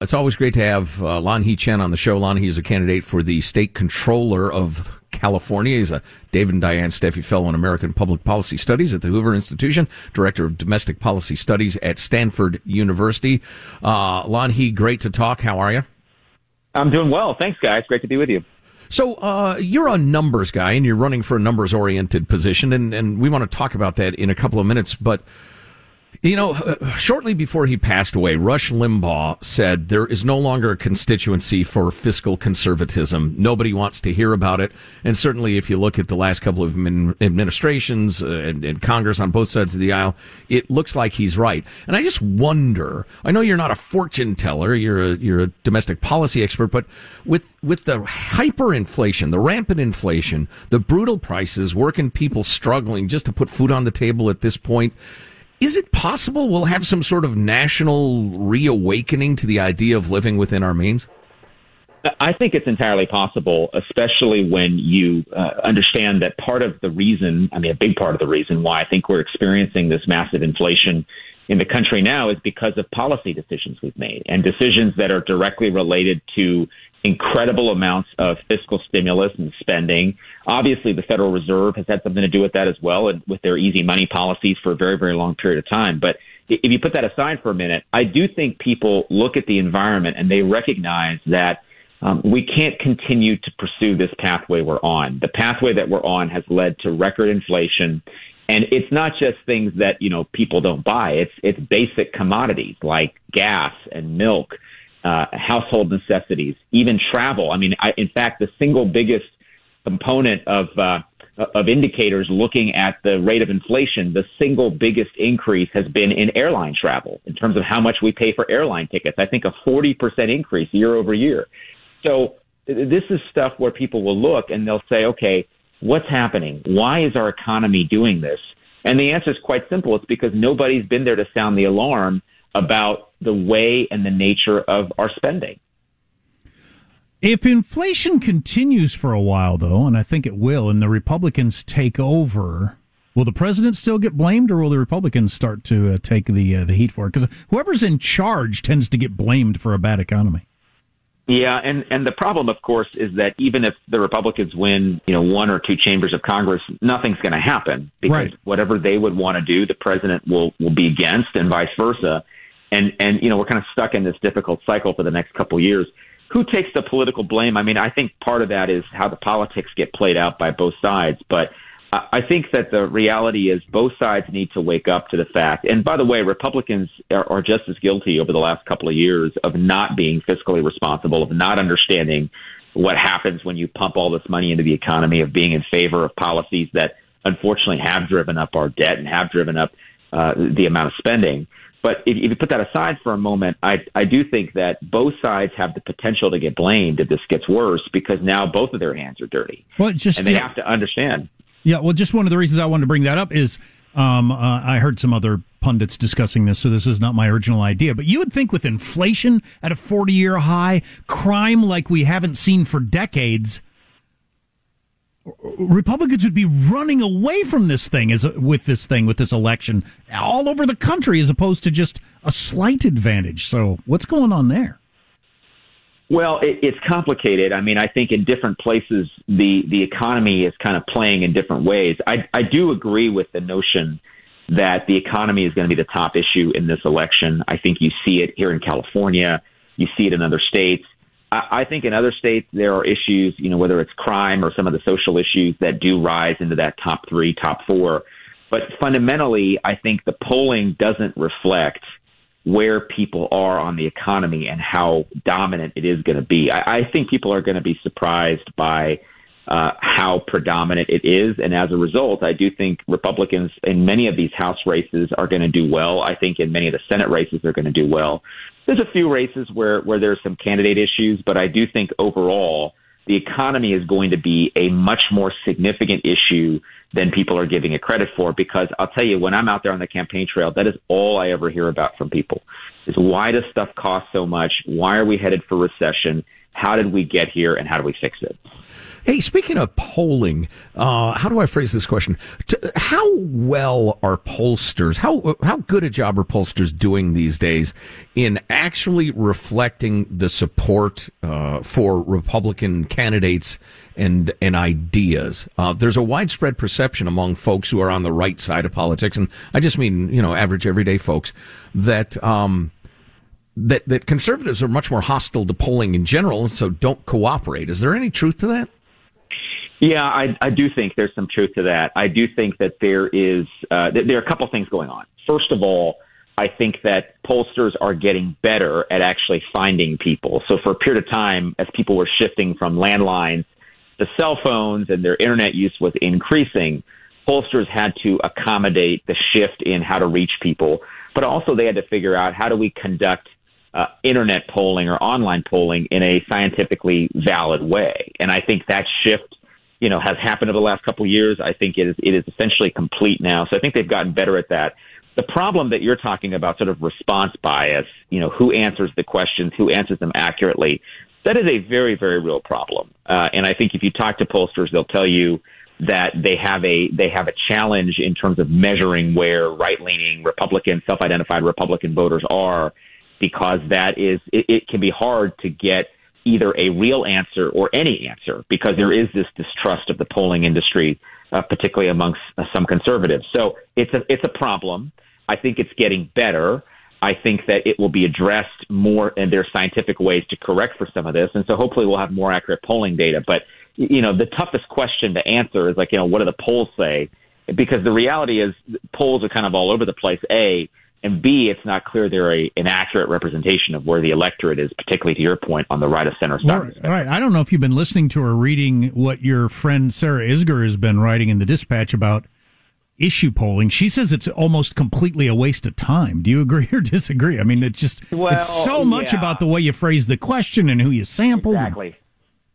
It's always great to have uh, Lanhee Chen on the show. Lanhee is a candidate for the state controller of California. He's a David and Diane Steffy Fellow in American Public Policy Studies at the Hoover Institution, Director of Domestic Policy Studies at Stanford University. Uh, Lanhee, great to talk. How are you? I'm doing well. Thanks, guys. Great to be with you. So uh, you're a numbers guy, and you're running for a numbers oriented position, and, and we want to talk about that in a couple of minutes. But you know, uh, shortly before he passed away, Rush Limbaugh said there is no longer a constituency for fiscal conservatism. Nobody wants to hear about it. And certainly, if you look at the last couple of administrations uh, and, and, Congress on both sides of the aisle, it looks like he's right. And I just wonder. I know you're not a fortune teller; you're a you're a domestic policy expert. But with with the hyperinflation, the rampant inflation, the brutal prices, working people struggling just to put food on the table at this point is it possible we'll have some sort of national reawakening to the idea of living within our means? I think it's entirely possible, especially when you uh, understand that part of the reason, I mean, a big part of the reason why I think we're experiencing this massive inflation in the country now is because of policy decisions we've made and decisions that are directly related to incredible amounts of fiscal stimulus and spending. Obviously, the Federal Reserve has had something to do with that as well, and with their easy money policies for a very, very long period of time. But if you put that aside for a minute, I do think people look at the environment and they recognize that um, we can't continue to pursue this pathway we're on. The pathway that we're on has led to record inflation. And it's not just things that, you know, people don't buy. It's, it's basic commodities like gas and milk uh, household necessities, even travel. I mean, I, in fact, the single biggest component of uh, of indicators looking at the rate of inflation, the single biggest increase has been in airline travel in terms of how much we pay for airline tickets. I think a 40% increase year over year. So this is stuff where people will look and they'll say, okay, what's happening? Why is our economy doing this? And the answer is quite simple. It's because nobody's been there to sound the alarm about the way and the nature of our spending. If inflation continues for a while, though, and I think it will, and the Republicans take over, will the president still get blamed, or will the Republicans start to uh, take the uh, the heat for it? Because whoever's in charge tends to get blamed for a bad economy. Yeah, and and the problem, of course, is that even if the Republicans win, you know, one or two chambers of Congress, nothing's going to happen because right. whatever they would want to do, the president will will be against, and vice versa and and you know we're kind of stuck in this difficult cycle for the next couple of years. Who takes the political blame? I mean, I think part of that is how the politics get played out by both sides, but I think that the reality is both sides need to wake up to the fact. And by the way, Republicans are, are just as guilty over the last couple of years of not being fiscally responsible, of not understanding what happens when you pump all this money into the economy, of being in favor of policies that unfortunately have driven up our debt and have driven up uh, the amount of spending. But if, if you put that aside for a moment, I, I do think that both sides have the potential to get blamed if this gets worse because now both of their hands are dirty. Well, just and they yeah. have to understand. Yeah, well, just one of the reasons I wanted to bring that up is um, uh, I heard some other pundits discussing this, so this is not my original idea. But you would think with inflation at a 40 year high, crime like we haven't seen for decades, Republicans would be running away from this thing as with this thing with this election all over the country as opposed to just a slight advantage. So what's going on there? Well, it, it's complicated. I mean, I think in different places the the economy is kind of playing in different ways. I I do agree with the notion that the economy is going to be the top issue in this election. I think you see it here in California, you see it in other states. I I think in other states there are issues, you know, whether it's crime or some of the social issues that do rise into that top three, top four. But fundamentally, I think the polling doesn't reflect where people are on the economy and how dominant it is going to be. I, I think people are going to be surprised by uh, how predominant it is. And as a result, I do think Republicans in many of these House races are going to do well. I think in many of the Senate races they're going to do well. There's a few races where, where there's some candidate issues, but I do think overall the economy is going to be a much more significant issue than people are giving it credit for. Because I'll tell you, when I'm out there on the campaign trail, that is all I ever hear about from people is why does stuff cost so much? Why are we headed for recession? How did we get here and how do we fix it? Hey, speaking of polling, uh, how do I phrase this question? how well are pollsters? How how good a job are pollsters doing these days in actually reflecting the support uh, for Republican candidates and and ideas? Uh, there's a widespread perception among folks who are on the right side of politics, and I just mean you know average everyday folks that. Um, that, that conservatives are much more hostile to polling in general, and so don't cooperate. Is there any truth to that? Yeah, I, I do think there's some truth to that. I do think that there is uh, there are a couple things going on. First of all, I think that pollsters are getting better at actually finding people. So for a period of time, as people were shifting from landlines to cell phones and their internet use was increasing, pollsters had to accommodate the shift in how to reach people. But also they had to figure out how do we conduct uh, internet polling or online polling in a scientifically valid way. And I think that shift you know, has happened over the last couple of years. I think it is it is essentially complete now. So I think they've gotten better at that. The problem that you're talking about, sort of response bias, you know, who answers the questions, who answers them accurately, that is a very, very real problem. Uh, and I think if you talk to pollsters, they'll tell you that they have a they have a challenge in terms of measuring where right leaning Republican, self identified Republican voters are, because that is it, it can be hard to get either a real answer or any answer because there is this distrust of the polling industry, uh, particularly amongst uh, some conservatives. So it's a it's a problem. I think it's getting better. I think that it will be addressed more, and there are scientific ways to correct for some of this. And so hopefully we'll have more accurate polling data. But you know, the toughest question to answer is like, you know, what do the polls say? Because the reality is polls are kind of all over the place. A, and B, it's not clear they're a, an accurate representation of where the electorate is, particularly to your point on the right of center side. Right, right. I don't know if you've been listening to or reading what your friend Sarah Isgur has been writing in the Dispatch about issue polling. She says it's almost completely a waste of time. Do you agree or disagree? I mean, it's just well, it's so much yeah. about the way you phrase the question and who you sampled. Exactly.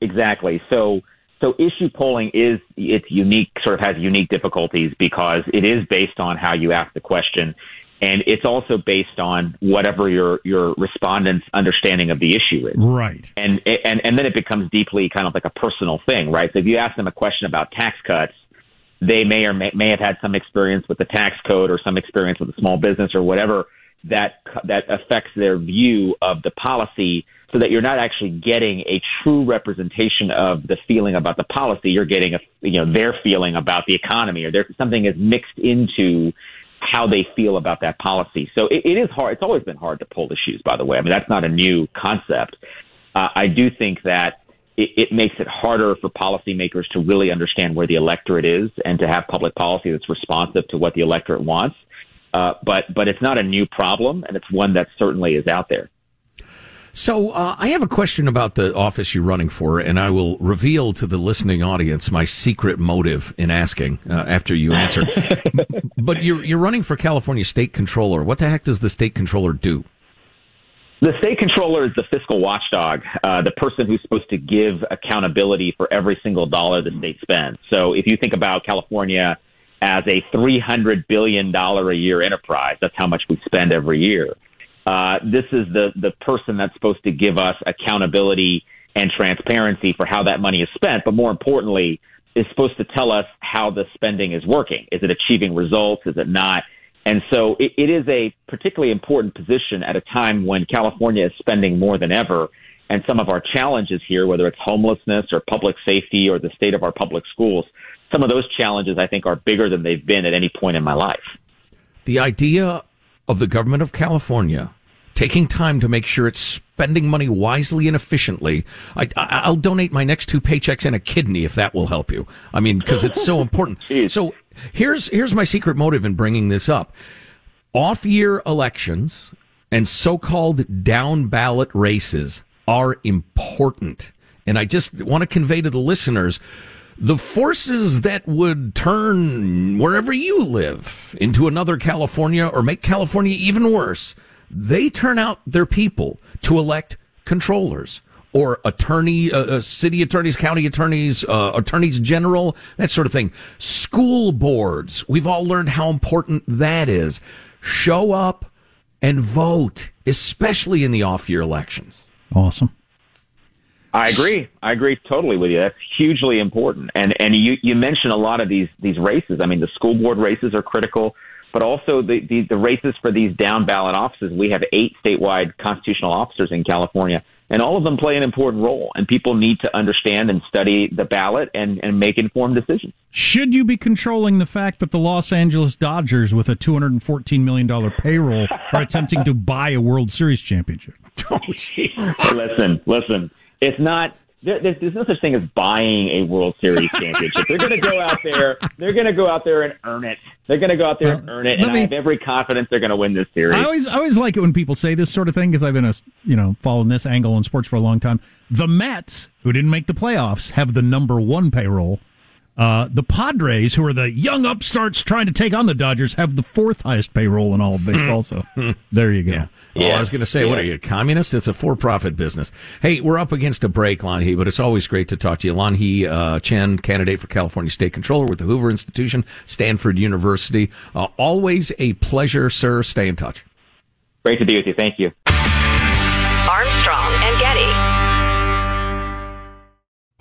Exactly. So so issue polling is it's unique, sort of has unique difficulties because it is based on how you ask the question and it's also based on whatever your your respondent's understanding of the issue is. Right. And and and then it becomes deeply kind of like a personal thing, right? So if you ask them a question about tax cuts, they may or may, may have had some experience with the tax code or some experience with a small business or whatever that that affects their view of the policy so that you're not actually getting a true representation of the feeling about the policy you're getting a you know their feeling about the economy or there something is mixed into how they feel about that policy. So it, it is hard. It's always been hard to pull the shoes, by the way. I mean, that's not a new concept. Uh, I do think that it, it makes it harder for policymakers to really understand where the electorate is and to have public policy that's responsive to what the electorate wants. Uh, but but it's not a new problem, and it's one that certainly is out there. So uh, I have a question about the office you're running for, and I will reveal to the listening audience my secret motive in asking uh, after you answer. but you're you're running for California State Controller. What the heck does the State Controller do? The state controller is the fiscal watchdog, uh, the person who's supposed to give accountability for every single dollar the state spends. So if you think about California as a $300 billion a year enterprise, that's how much we spend every year. Uh, this is the the person that's supposed to give us accountability and transparency for how that money is spent, but more importantly, is supposed to tell us how the spending is working. Is it achieving results? Is it not? And so it, it is a particularly important position at a time when California is spending more than ever. And some of our challenges here, whether it's homelessness or public safety or the state of our public schools, some of those challenges I think are bigger than they've been at any point in my life. The idea of the government of California taking time to make sure it's spending money wisely and efficiently. I, will donate my next two paychecks and a kidney if that will help you. I mean, because it's so important. so here's here's my secret motive in bringing this up: off-year elections and so-called down ballot races are important, and I just want to convey to the listeners the forces that would turn wherever you live into another California or make California even worse, they turn out their people to elect controllers or attorney, uh, uh, city attorneys, county attorneys, uh, attorneys general, that sort of thing. School boards. We've all learned how important that is. Show up and vote, especially in the off year elections. Awesome. I agree. I agree totally with you. That's hugely important. And and you you mentioned a lot of these these races. I mean, the school board races are critical, but also the the, the races for these down ballot offices. We have eight statewide constitutional officers in California, and all of them play an important role. And people need to understand and study the ballot and and make informed decisions. Should you be controlling the fact that the Los Angeles Dodgers, with a two hundred and fourteen million dollar payroll, are attempting to buy a World Series championship? Oh, jeez. listen, listen. It's not. There, there's, there's no such thing as buying a World Series championship. they're going to go out there. They're going to go out there and earn it. They're going to go out there and earn it. let And me- I have every confidence they're going to win this series. I always, I always like it when people say this sort of thing because I've been a, you know, following this angle in sports for a long time. The Mets, who didn't make the playoffs, have the number one payroll. Uh, the Padres, who are the young upstarts trying to take on the Dodgers, have the fourth highest payroll in all of baseball. so there you go. Yeah. Oh, I was going to say, what are you, a communist? It's a for-profit business. Hey, we're up against a break, Lanhee, but it's always great to talk to you. Lanhee uh, Chen, candidate for California State Controller with the Hoover Institution, Stanford University. Uh, always a pleasure, sir. Stay in touch. Great to be with you. Thank you. Armstrong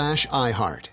slash iHeart.